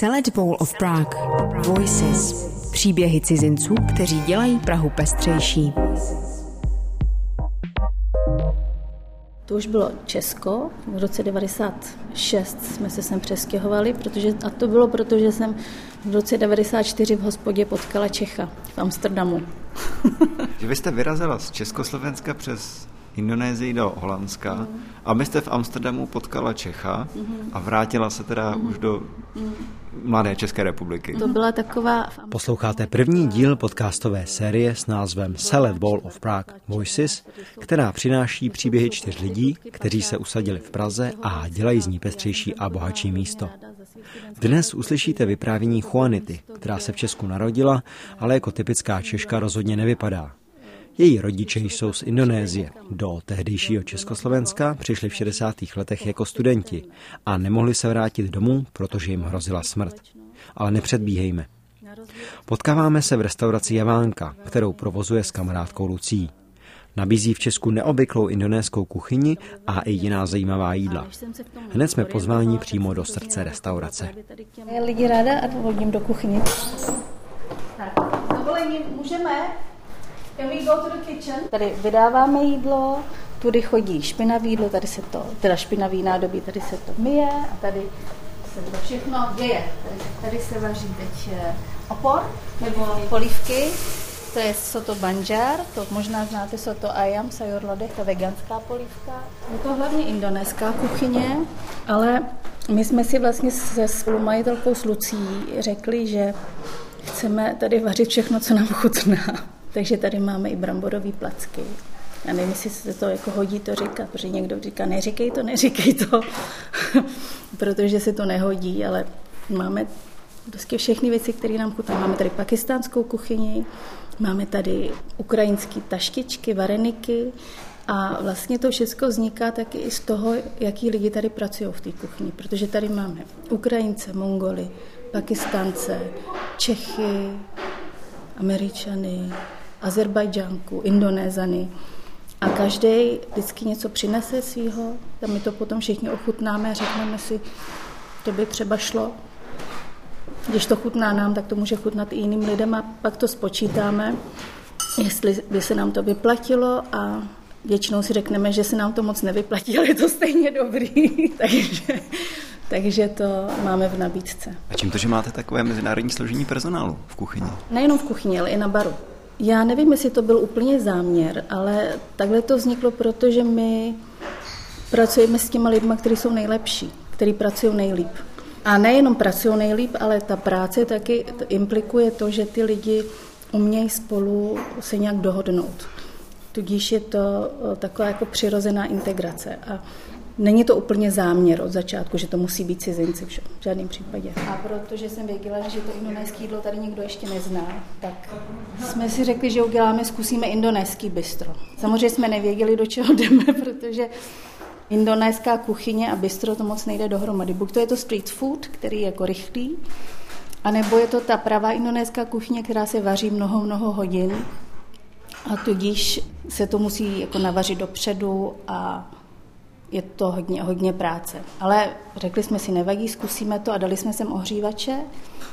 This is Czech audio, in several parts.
Salad Bowl of Prague. Voices. Příběhy cizinců, kteří dělají Prahu pestřejší. To už bylo Česko. V roce 96 jsme se sem přestěhovali, protože, a to bylo proto, že jsem v roce 94 v hospodě potkala Čecha v Amsterdamu. vy jste vyrazila z Československa přes Indonésii do Holandska mm. a my jste v Amsterdamu potkala Čecha mm. a vrátila se teda mm. už do mm. mladé České republiky. To byla taková... Posloucháte první díl podcastové série s názvem Salad Bowl of Prague Voices, která přináší příběhy čtyř lidí, kteří se usadili v Praze a dělají z ní pestřejší a bohatší místo. Dnes uslyšíte vyprávění Juanity, která se v Česku narodila, ale jako typická Češka rozhodně nevypadá. Její rodiče jsou z Indonésie. Do tehdejšího Československa přišli v 60. letech jako studenti a nemohli se vrátit domů, protože jim hrozila smrt. Ale nepředbíhejme. Potkáváme se v restauraci Javánka, kterou provozuje s kamarádkou Lucí. Nabízí v Česku neobvyklou indonéskou kuchyni a i jiná zajímavá jídla. Hned jsme pozváni přímo do srdce restaurace. Já lidi ráda a do kuchyně. Tak, dovolení můžeme? Can we go to the kitchen? Tady vydáváme jídlo, tudy chodí špinavý jídlo, tady se to, teda špinavý nádobí, tady se to myje a tady se to všechno děje. Tady, tady se vaří teď eh, opor nebo polívky, to je soto banjar, to možná znáte soto ayam, sayur lodeh, to veganská polívka. Je to hlavně indonéská kuchyně, ale my jsme si vlastně se spolumajitelkou s Lucí řekli, že chceme tady vařit všechno, co nám chutná. Takže tady máme i bramborové placky. Já nevím, jestli se to jako hodí to říkat, protože někdo říká, neříkej to, neříkej to, protože se to nehodí, ale máme prostě všechny věci, které nám chutná. Máme tady pakistánskou kuchyni, máme tady ukrajinské taštičky, vareniky a vlastně to všechno vzniká taky i z toho, jaký lidi tady pracují v té kuchyni, protože tady máme Ukrajince, Mongoly, Pakistánce, Čechy, Američany, Azerbajdžánku, Indonézany. A každý vždycky něco přinese svýho, a my to potom všichni ochutnáme a řekneme si, to by třeba šlo. Když to chutná nám, tak to může chutnat i jiným lidem a pak to spočítáme, jestli by se nám to vyplatilo a většinou si řekneme, že se nám to moc nevyplatí, ale je to stejně dobrý. takže, takže to máme v nabídce. A čím to, že máte takové mezinárodní složení personálu v kuchyni? Nejenom v kuchyni, ale i na baru. Já nevím, jestli to byl úplně záměr, ale takhle to vzniklo, protože my pracujeme s těma lidmi, kteří jsou nejlepší, kteří pracují nejlíp. A nejenom pracují nejlíp, ale ta práce taky implikuje to, že ty lidi umějí spolu se nějak dohodnout. Tudíž je to eh, taková jako přirozená integrace. A Není to úplně záměr od začátku, že to musí být cizinci v žádném případě. A protože jsem věděla, že to indonéské jídlo tady nikdo ještě nezná, tak jsme si řekli, že uděláme, zkusíme indonéský bistro. Samozřejmě jsme nevěděli, do čeho jdeme, protože indonéská kuchyně a bistro to moc nejde dohromady. Buď to je to street food, který je jako rychlý, anebo je to ta pravá indonéská kuchyně, která se vaří mnoho, mnoho hodin a tudíž se to musí jako navařit dopředu a je to hodně, hodně práce. Ale řekli jsme si, nevadí, zkusíme to a dali jsme sem ohřívače,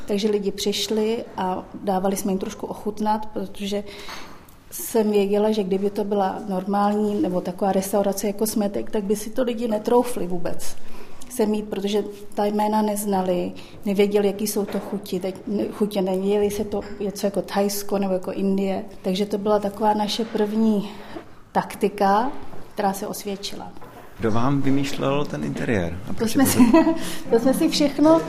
takže lidi přišli a dávali jsme jim trošku ochutnat, protože jsem věděla, že kdyby to byla normální nebo taková restaurace jako Smetek, tak by si to lidi netroufli vůbec se mít, protože ta jména neznali, nevěděli, jaký jsou to chuti, teď chutě nevěděli se to něco jako Thajsko nebo jako Indie, takže to byla taková naše první taktika, která se osvědčila. Kdo vám vymýšlel ten interiér? A to, jsme si, to jsme si všechno,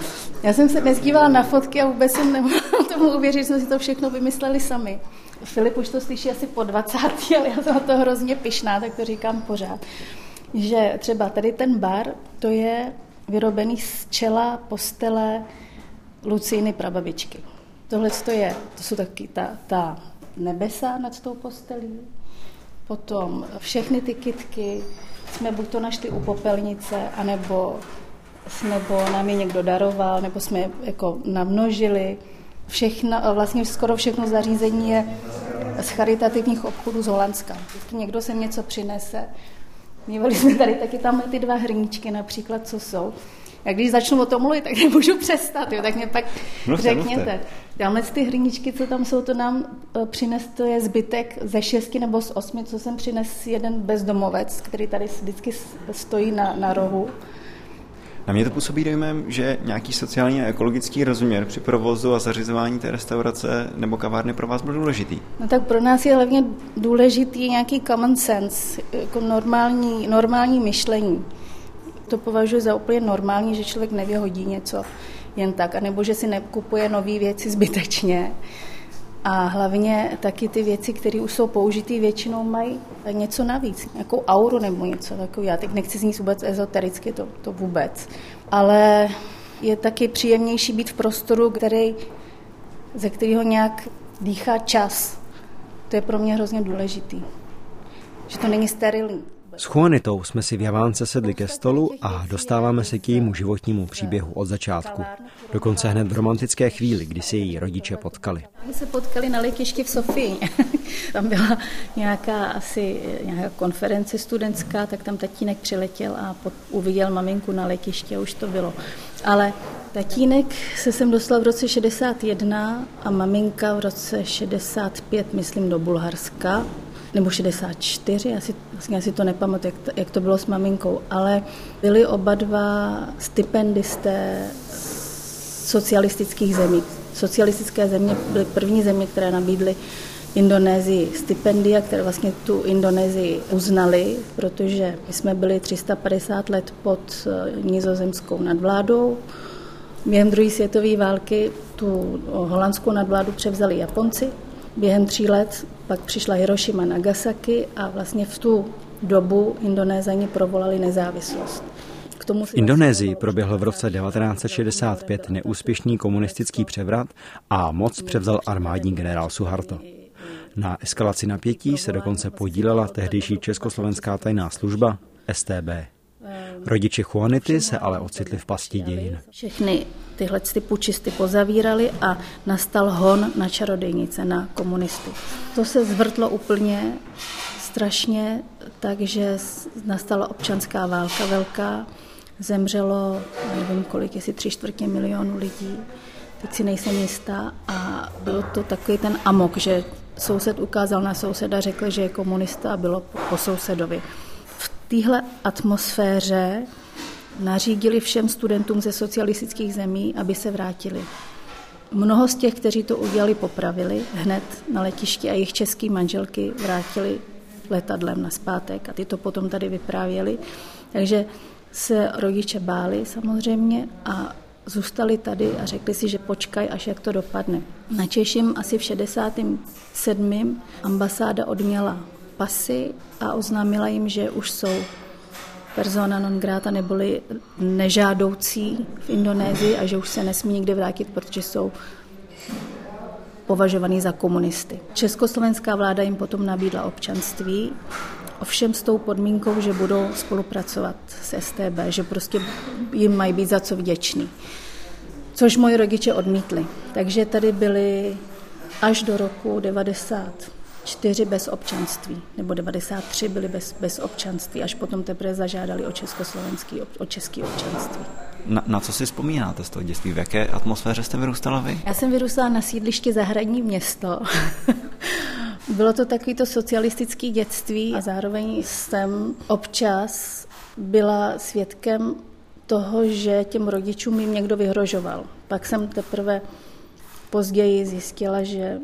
já jsem se nezdívala na fotky a vůbec jsem nemohla tomu uvěřit, že jsme si to všechno vymysleli sami. Filip už to slyší asi po 20, ale já jsem na to hrozně pišná, tak to říkám pořád. Že třeba tady ten bar, to je vyrobený z čela postele Lucíny prababičky. Tohle to je, to jsou taky ta, ta nebesa nad tou postelí, potom všechny ty kitky, jsme buď to našli u popelnice, anebo nebo nám je někdo daroval, nebo jsme jako namnožili. Všechno, vlastně skoro všechno zařízení je z charitativních obchodů z Holandska. Někdo sem něco přinese. Měli jsme tady taky tam ty dva hrníčky například, co jsou. Já když začnu o tom mluvit, tak nemůžu přestat, jo, tak mě pak Mluvte, řekněte. mluvte. Dáme ty hrníčky, co tam jsou, to nám eh, přines, to je zbytek ze šesti nebo z osmi, co jsem přines jeden bezdomovec, který tady vždycky stojí na, na rohu. Na mě to působí dojmem, že nějaký sociální a ekologický rozměr při provozu a zařizování té restaurace nebo kavárny pro vás byl důležitý. No tak pro nás je hlavně důležitý nějaký common sense, jako normální, normální myšlení. To považuji za úplně normální, že člověk nevyhodí něco jen tak, anebo že si nekupuje nové věci zbytečně. A hlavně taky ty věci, které už jsou použité, většinou mají něco navíc, nějakou auru nebo něco takového. Já teď nechci znít vůbec ezotericky, to, to vůbec. Ale je taky příjemnější být v prostoru, který, ze kterého nějak dýchá čas. To je pro mě hrozně důležitý. Že to není sterilní. S Juanitou jsme si v Javánce sedli ke stolu a dostáváme se k jejímu životnímu příběhu od začátku. Dokonce hned v romantické chvíli, kdy si její rodiče potkali. My se potkali na letišti v Sofii. tam byla nějaká asi nějaká konference studentská, tak tam tatínek přiletěl a uviděl maminku na letišti a už to bylo. Ale tatínek se sem dostal v roce 61 a maminka v roce 65, myslím, do Bulharska nebo 64, asi, vlastně asi to nepamatuji, jak to, jak to bylo s maminkou, ale byli oba dva stipendisté socialistických zemí. Socialistické země byly první země, které nabídly Indonésii stipendia, které vlastně tu Indonésii uznali, protože my jsme byli 350 let pod eh, nizozemskou nadvládou. Během druhé světové války tu holandskou nadvládu převzali Japonci. Během tří let pak přišla Hiroshima Nagasaki a vlastně v tu dobu Indonézani provolali nezávislost. K tomu v Indonésii proběhl v roce 1965 neúspěšný komunistický převrat a moc převzal armádní generál Suharto. Na eskalaci napětí se dokonce podílela tehdejší československá tajná služba STB. Rodiče Juanity se ale ocitli v pasti dějin. Všechny tyhle ty pučisty pozavírali a nastal hon na čarodejnice, na komunisty. To se zvrtlo úplně strašně, takže nastala občanská válka velká, zemřelo, nevím kolik, jestli tři čtvrtě milionu lidí, teď si nejsem jistá a bylo to takový ten amok, že soused ukázal na souseda, řekl, že je komunista a bylo po sousedovi. Téhle atmosféře nařídili všem studentům ze socialistických zemí, aby se vrátili. Mnoho z těch, kteří to udělali, popravili hned na letišti a jejich český manželky vrátili letadlem na zpátek a ty to potom tady vyprávěli. Takže se rodiče báli samozřejmě a zůstali tady a řekli si, že počkaj, až jak to dopadne. Na Češím asi v 67. ambasáda odměla pasy a oznámila jim, že už jsou persona non grata neboli nežádoucí v Indonésii a že už se nesmí nikde vrátit, protože jsou považovaný za komunisty. Československá vláda jim potom nabídla občanství, ovšem s tou podmínkou, že budou spolupracovat s STB, že prostě jim mají být za co vděční. Což moji rodiče odmítli. Takže tady byli až do roku 90 čtyři bez občanství, nebo 93 byli bez, bez občanství, až potom teprve zažádali o československý, o český občanství. Na, na co si vzpomínáte z toho dětství? V jaké atmosféře jste vyrůstala vy? Já jsem vyrůstala na sídlišti Zahradní město. Bylo to takový to socialistické dětství a zároveň jsem občas byla svědkem toho, že těm rodičům jim někdo vyhrožoval. Pak jsem teprve později zjistila, že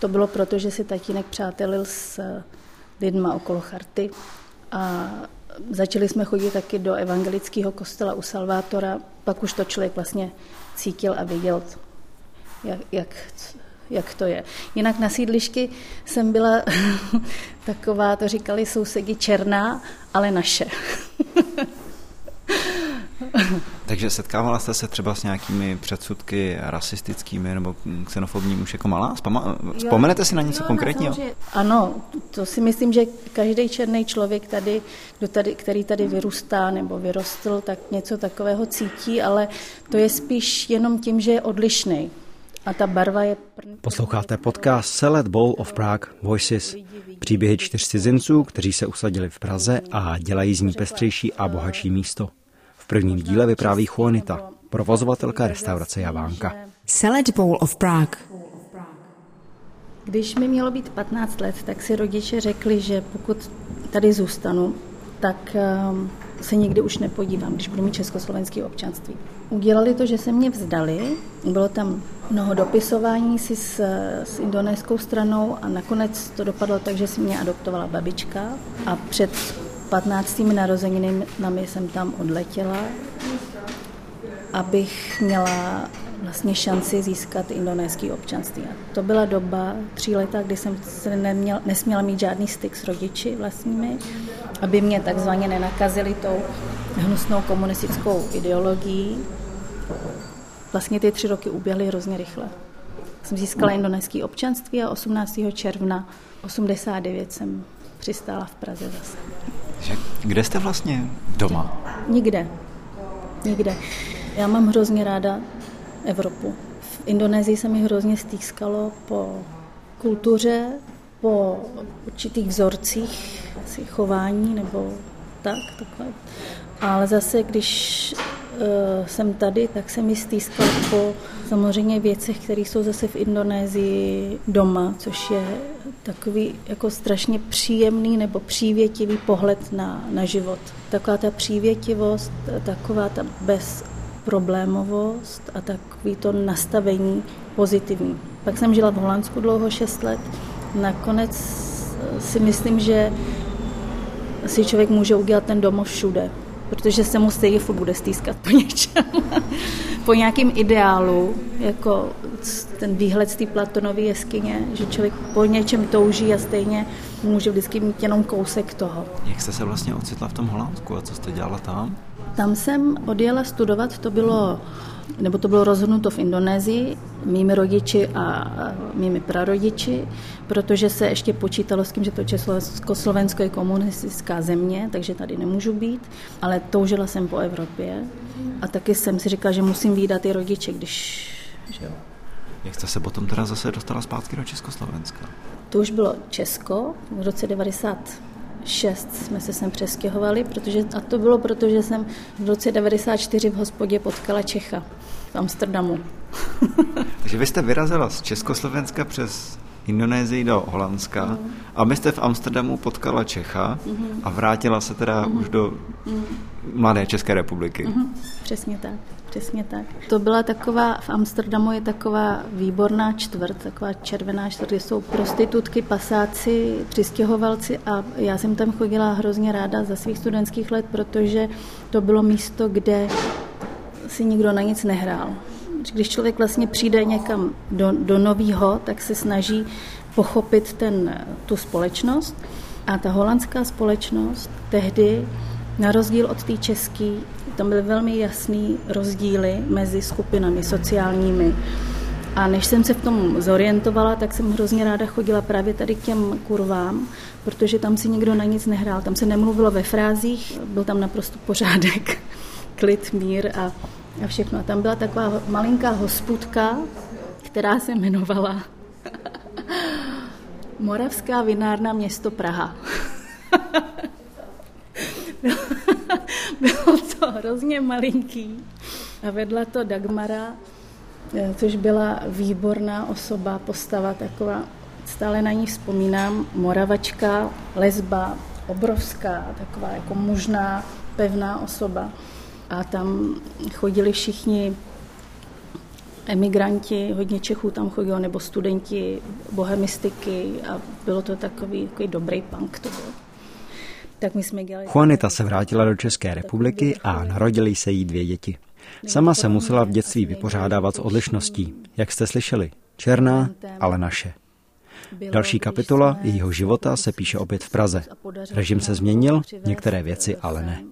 to bylo proto, že si tatínek přátelil s lidma okolo charty a začali jsme chodit taky do evangelického kostela u Salvátora, pak už to člověk vlastně cítil a viděl, jak, jak, jak to je. Jinak na sídlišky jsem byla taková, to říkali sousedi černá, ale naše. Takže setkávala jste se třeba s nějakými předsudky rasistickými nebo xenofobními už jako malá? Vzpomenete si na něco jo, konkrétního? Na to, že, ano, to si myslím, že každý černý člověk tady, kdo tady, který tady vyrůstá nebo vyrostl, tak něco takového cítí, ale to je spíš jenom tím, že je odlišný. A ta barva je... Posloucháte podcast Select Bowl of Prague Voices. Příběhy čtyř cizinců, kteří se usadili v Praze a dělají z ní pestřejší a bohatší místo V prvním díle vypráví Juanita, provozovatelka restaurace Javánka. Salad Bowl of Prague. Když mi mělo být 15 let, tak si rodiče řekli, že pokud tady zůstanu, tak ehm, se nikdy už nepodívám, když budu mít československé občanství. Udělali to, že se mě vzdali, bylo tam mnoho dopisování si s, s indonéskou stranou a nakonec to dopadlo tak, že si mě adoptovala babička a před 15. narozeninami jsem tam odletěla, abych měla vlastně šanci získat indonéský občanství. A to byla doba tří leta, kdy jsem se neměl, nesměla mít žádný styk s rodiči vlastními, aby mě takzvaně nenakazili tou hnusnou komunistickou ideologií. Vlastně ty tři roky uběhly hrozně rychle. Jsem získala indonéský občanství a 18. června 89 jsem přistála v Praze zase. Kde jste vlastně doma? Nikde. Nikde. Já mám hrozně ráda Evropu. V Indonésii se mi hrozně stýskalo po kultuře, po určitých vzorcích asi chování nebo tak, takhle. Ale zase, když jsem tady, tak se mi stýskalo po samozřejmě věcech, které jsou zase v Indonésii doma, což je takový jako strašně příjemný nebo přívětivý pohled na, na život. Taková ta přívětivost, taková ta bez problémovost a takový to nastavení pozitivní. Pak jsem žila v Holandsku dlouho 6 let. Nakonec si myslím, že si člověk může udělat ten domov všude, protože se mu stejně furt bude stýskat po něčem. po nějakém ideálu, jako ten výhled z té Platonové jeskyně, že člověk po něčem touží a stejně může vždycky mít jenom kousek toho. Jak jste se vlastně ocitla v tom Holandsku a co jste dělala tam? Tam jsem odjela studovat, to bylo nebo to bylo rozhodnuto v Indonésii mými rodiči a mými prarodiči, protože se ještě počítalo s tím, že to Československo je komunistická země, takže tady nemůžu být, ale toužila jsem po Evropě a taky jsem si říkala, že musím výdat i rodiče, když... Že jo. Jak jste se potom teda zase dostala zpátky do Československa? To už bylo Česko v roce 90 6 jsme se sem přestěhovali, protože, a to bylo proto, že jsem v roce 94 v hospodě potkala Čecha v Amsterdamu. Takže vy jste vyrazila z Československa přes Indonésii do Holandska mm. a my jste v Amsterdamu potkala Čecha mm. a vrátila se teda mm. už do mm. mladé České republiky. Mm. Přesně tak. Přesně tak. To byla taková, v Amsterdamu je taková výborná čtvrt, taková červená čtvrt, kde jsou prostitutky, pasáci, přistěhovalci a já jsem tam chodila hrozně ráda za svých studentských let, protože to bylo místo, kde si nikdo na nic nehrál. Když člověk vlastně přijde někam do, do novýho, tak se snaží pochopit ten, tu společnost. A ta holandská společnost tehdy, na rozdíl od té české, tam byly velmi jasný rozdíly mezi skupinami sociálními. A než jsem se v tom zorientovala, tak jsem hrozně ráda chodila právě tady k těm kurvám, protože tam si nikdo na nic nehrál. Tam se nemluvilo ve frázích, byl tam naprosto pořádek, klid, mír a, a všechno. A tam byla taková malinká hospudka, která se jmenovala Moravská vinárna město Praha. Bylo to hrozně malinký a vedla to Dagmara, eh, což byla výborná osoba, postava taková, stále na ní vzpomínám, moravačka, lesba, obrovská, taková jako mužná, pevná osoba. A tam chodili všichni emigranti, hodně Čechů tam chodilo, nebo studenti bohemistiky a bylo to takový, takový dobrý punk to bylo tak my jsme dělali... Juanita se vrátila do České republiky a narodili se jí dvě děti. Sama se musela v dětství vypořádávat s odlišností, jak jste slyšeli, černá, ale naše. Další kapitola jejího života se píše opět v Praze. Režim se změnil, některé věci ale ne.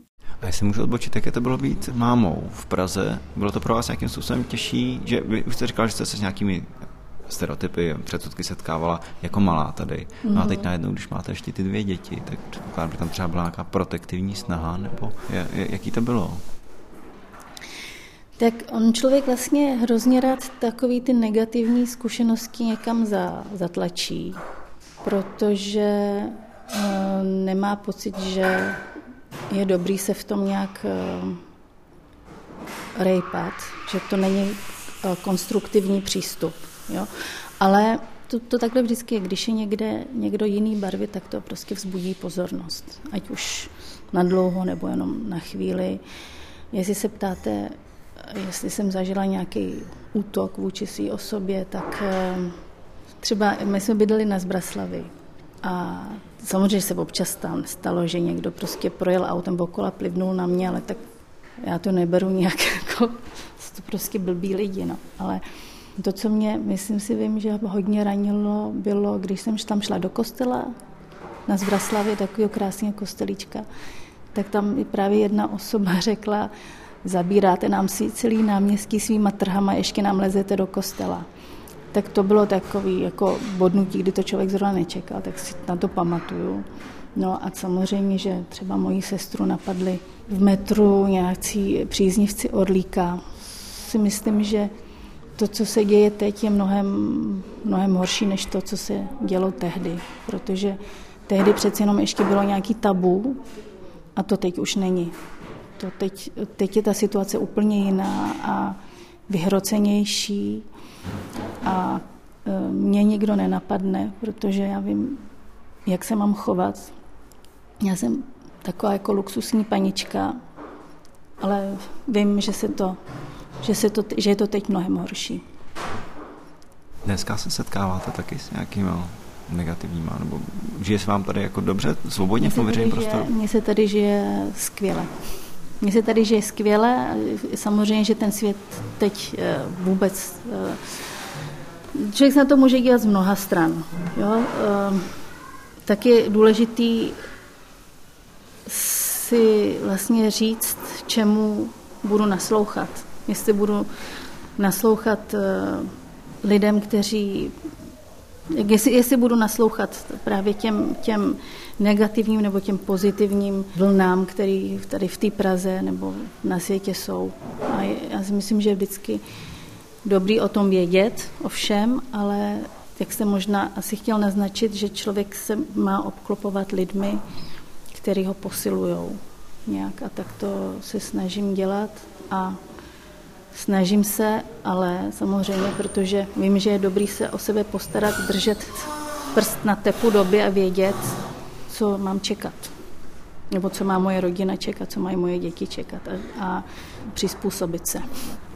A jestli můžu odbočit, jak je to bylo být mámou v Praze? Bylo to pro vás nějakým způsobem těžší? Že vy už jste říkal, že jste se s nějakými stereotypy, předsudky setkávala jako malá tady. No a teď mhm. najednou, když máte ještě ty dvě děti, tak předpokládám, že tam třeba byla nějaká protektivní snaha, nebo je, je, jaký to bylo? Tak on člověk vlastně hrozně rád takový ty negativní zkušenosti někam za, zatlačí, protože uh, nemá pocit, že je dobrý se v tom nějak uh, rejpat, že to není eh, konstruktivní přístup. Jo? Ale to, to takhle vždycky je, když je někde někdo jiný barvy, tak to prostě vzbudí pozornost. Ať už na dlouho nebo jenom na chvíli. Jestli se ptáte, jestli jsem zažila nějaký útok vůči své osobě, tak eh, třeba my jsme bydleli na Zbraslavi a samozřejmě se občas tam stalo, že někdo prostě projel autem okolo a plivnul na mě, ale tak já to neberu nějak jako, to prostě blbý lidi, no. Ale to, co mě, myslím si, vím, že hodně ranilo, bylo, když jsem tam šla do kostela na Zvraslavě, takového krásného kostelíčka, tak tam právě jedna osoba řekla, zabíráte nám si celý náměstí svýma trhama, ještě nám lezete do kostela. Tak to bylo takový jako bodnutí, kdy to člověk zrovna nečekal, tak si na to pamatuju. No a samozřejmě, že třeba moji sestru napadli v metru nějací příznivci Orlíka. Si myslím, že to, co se děje teď, je mnohem, mnohem horší než to, co se dělo tehdy, protože tehdy přeci jenom ještě bylo nějaký tabu a to teď už není. To teď, teď je ta situace úplně jiná a vyhrocenější a e, mě nikdo nenapadne, protože já vím, jak se mám chovat. Já jsem taková jako luxusní panička, ale vím, že, se to, že, se to, že je to teď mnohem horší. Dneska se setkáváte taky s nějakýma negativníma, nebo žije se vám tady jako dobře, svobodně v tom veřejném prostoru? Mně se tady žije skvěle. Mně se tady žije skvěle. Samozřejmě, že ten svět teď eh, vůbec... Eh, člověk se na to může dívat z mnoha stran. Jo? Eh, tak je důležitý si vlastně říct, čemu budu naslouchat. Jestli budu naslouchat lidem, kteří Jestli, jestli budu naslouchat právě těm, těm negativním nebo těm pozitivním vlnám, které tady v té Praze nebo na světě jsou. A já si myslím, že je vždycky dobrý o tom vědět, o všem, ale jak jste možná asi chtěl naznačit, že člověk se má obklopovat lidmi, který ho posilují nějak a tak to se snažím dělat a Snažím se, ale samozřejmě, protože vím, že je dobrý se o sebe postarat, držet prst na tepu doby a vědět, co mám čekat. Nebo co má moje rodina čekat, co mají moje děti čekat a, a přizpůsobit se.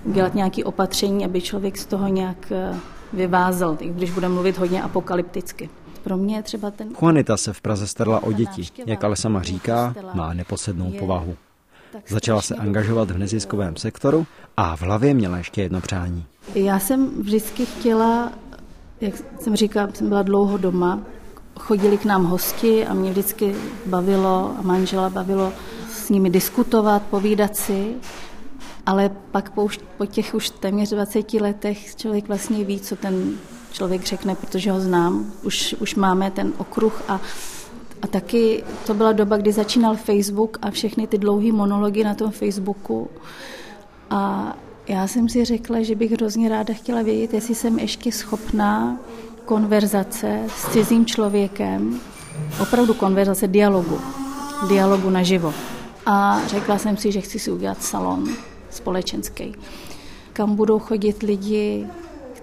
Dělat nějaké opatření, aby člověk z toho nějak eh, vyvázal, když bude mluvit hodně apokalypticky. Pro mě třeba ten... Juanita se v Praze starala o děti. Jak ale sama říká, má neposednou povahu. Začala se angažovat v neziskovém sektoru a v hlavě měla ještě jedno přání. Já jsem vždycky chtěla, jak jsem říkala, jsem byla dlouho doma, chodili k nám hosti a mě vždycky bavilo a manžela bavilo s nimi diskutovat, povídat si, ale pak po, už, po těch už téměř 20 letech člověk vlastně ví, co ten člověk řekne, protože ho znám. Už, už máme ten okruh a a taky to byla doba, kdy začínal Facebook a všechny ty dlouhé monology na tom Facebooku. A já jsem si řekla, že bych hrozně ráda chtěla vědět, jestli jsem ještě schopná konverzace s cizím člověkem, opravdu konverzace, dialogu, dialogu naživo. A řekla jsem si, že chci si udělat salon společenský, kam budou chodit lidi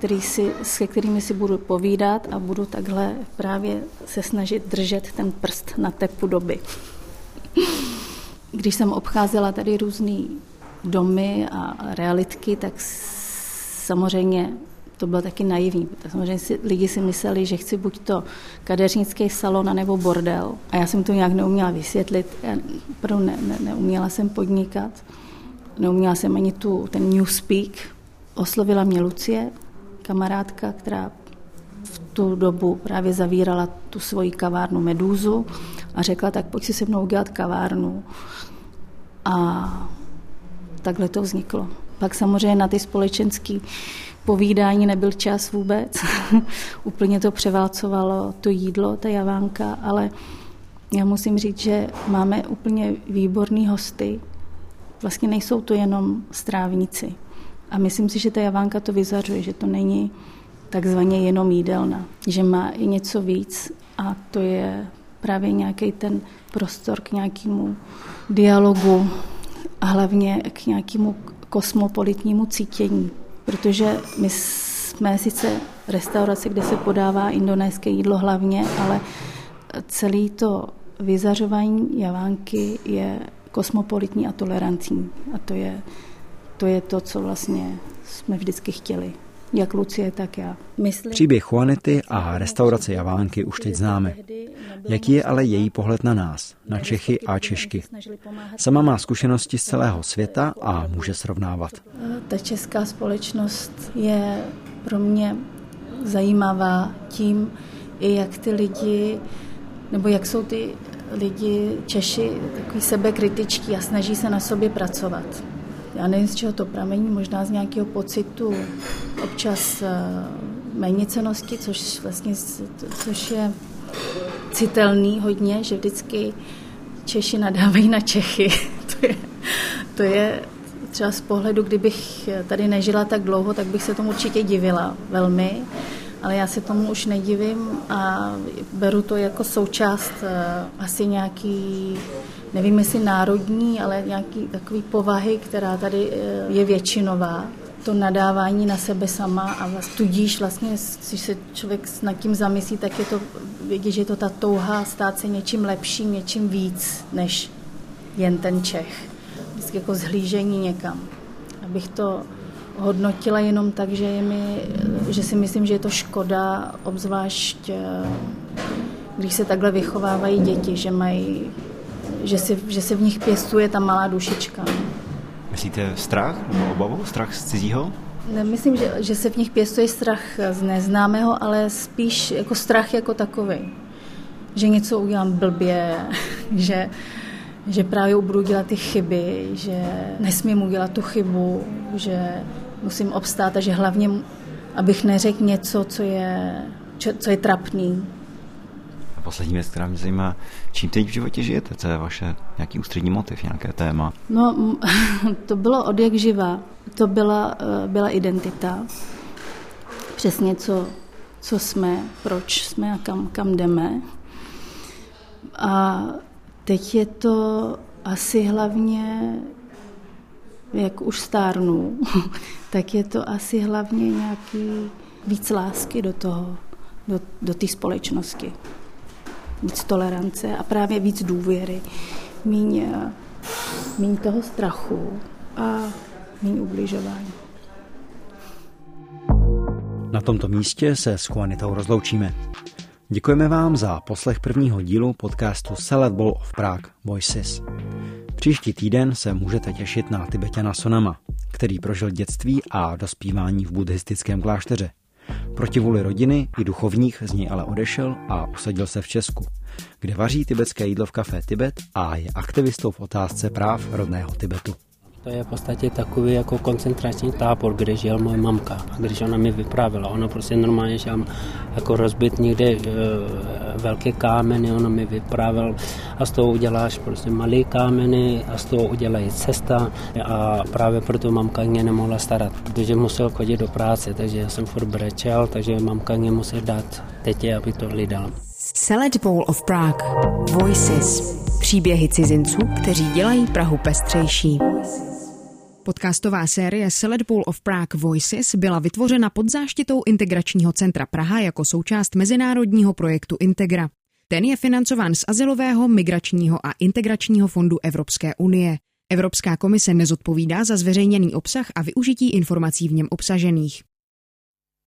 který si, se kterými si budu povídat a budu takhle právě se snažit držet ten prst na tepu doby. Když jsem obcházela tady různé domy a realitky, tak samozřejmě to bylo taky naivní. Samozřejmě si, lidi si mysleli, že chci buď to kadeřnický salon, nebo bordel. A já jsem to nějak neuměla vysvětlit. Já ne, ne, neuměla jsem podnikat. Neuměla jsem ani tu, ten newspeak. Oslovila mě Lucie, kamarádka, která v tu dobu právě zavírala tu svoji kavárnu Medúzu a řekla, tak pojď si se mnou udělat kavárnu. A takhle to vzniklo. Pak samozřejmě na ty společenské povídání nebyl čas vůbec. Úplně to převálcovalo to jídlo, ta javánka, ale já musím říct, že máme úplně výborný hosty. Vlastně nejsou to jenom strávníci. A myslím si, že ta Javánka to vyzařuje, že to není takzvaně jenom jídelna, že má i něco víc a to je právě nějaký ten prostor k nějakému dialogu a hlavně k nějakému kosmopolitnímu cítění, protože my jsme sice restaurace, kde se podává indonéské jídlo hlavně, ale celý to vyzařování javánky je kosmopolitní a tolerantní. A to je, to je to, co vlastně jsme vždycky chtěli jak Lucie, tak já. Myslím, Příběh Juanity a restaurace Javánky už teď známe. Jaký je ale její pohled na nás, na Čechy a Češky? Sama má zkušenosti z celého světa a může srovnávat. Ta česká společnost je pro mě zajímavá tím, i jak ty lidi, nebo jak jsou ty lidi Češi takový sebekritičtí a snaží se na sobě pracovat. Já nevím, z čeho to pramení, možná z nějakého pocitu občas eh, méněcenosti, což vlastně což je citelný hodně, že vždycky Češi nadávají na Čechy. to, je, to je třeba z pohledu, kdybych tady nežila tak dlouho, tak bych se tomu určitě divila velmi, ale já se tomu už nedivím a beru to jako součást eh, asi nějaký nevím jestli národní, ale nějaký takový povahy, která tady eh, je většinová. To nadávání na sebe sama a vlast, tudíž vlastně, když se člověk nad tím zamyslí, tak je to vidět, že je to ta touha stát se něčím lepším, něčím víc, než jen ten Čech. Vždycky jako zhlížení někam. Abych to hodnotila jenom tak, že, je mi, že si myslím, že je to škoda, obzvlášť eh, když se takhle vychovávají děti, že mají že, si, že se v nich pěstuje ta malá dušička. Myslíte strach nebo obavu? Strach z cizího? Nemyslím, že, že se v nich pěstuje strach z neznámého, ale spíš jako strach jako takový. Že něco udělám blbě, že, že právě budu dělat ty chyby, že nesmím udělat tu chybu, že musím obstát a že hlavně, abych neřekl něco, co je, co je trapný, poslední věc, která mě zajímá, čím teď v životě žijete? Co je vaše nějaký ústřední motiv, nějaké téma? No, to bylo od jak živa. To byla, eh, byla identita. Přesně co, co jsme, proč jsme a kam, kam jdeme. A teď je to asi hlavně, jak už stárnu, tak je to asi hlavně nějaký víc lásky do toho, do, do té společnosti víc tolerance a právě víc důvěry, míň, eh, míň toho strachu a míň ubližování. Na tomto místě se s Juanitou rozloučíme. Děkujeme vám za poslech prvního dílu podcastu Salad Bowl of Prague Voices. Příští týden se můžete těšit na Tibetana Sonama, který prožil dětství a dospívání v buddhistickém klášteře. Proti vůli rodiny i duchovních z ní ale odešel a usadil se v Česku, kde vaří tibetské jídlo v kafé Tibet a je aktivistou v otázce práv rodného Tibetu. To je v podstatě takový jako koncentrační tábor, kde žil moje mamka. A když ona mi vyprávěla, ona prostě normálně šel jako rozbit někde e, velké kámeny, ona mi vyprávěl a z toho uděláš prostě malé kámeny a z toho udělají cesta a právě proto mamka mě nemohla starat, protože musel chodit do práce, takže já jsem furt brečel, takže mamka mě musel dát tetě, aby to hlídala. Salad Bowl of Prague. Voices. Příběhy cizinců, kteří dělají Prahu pestřejší. Podcastová série Bowl of Prague Voices byla vytvořena pod záštitou Integračního centra Praha jako součást mezinárodního projektu Integra. Ten je financován z Azylového, migračního a integračního fondu Evropské unie. Evropská komise nezodpovídá za zveřejněný obsah a využití informací v něm obsažených.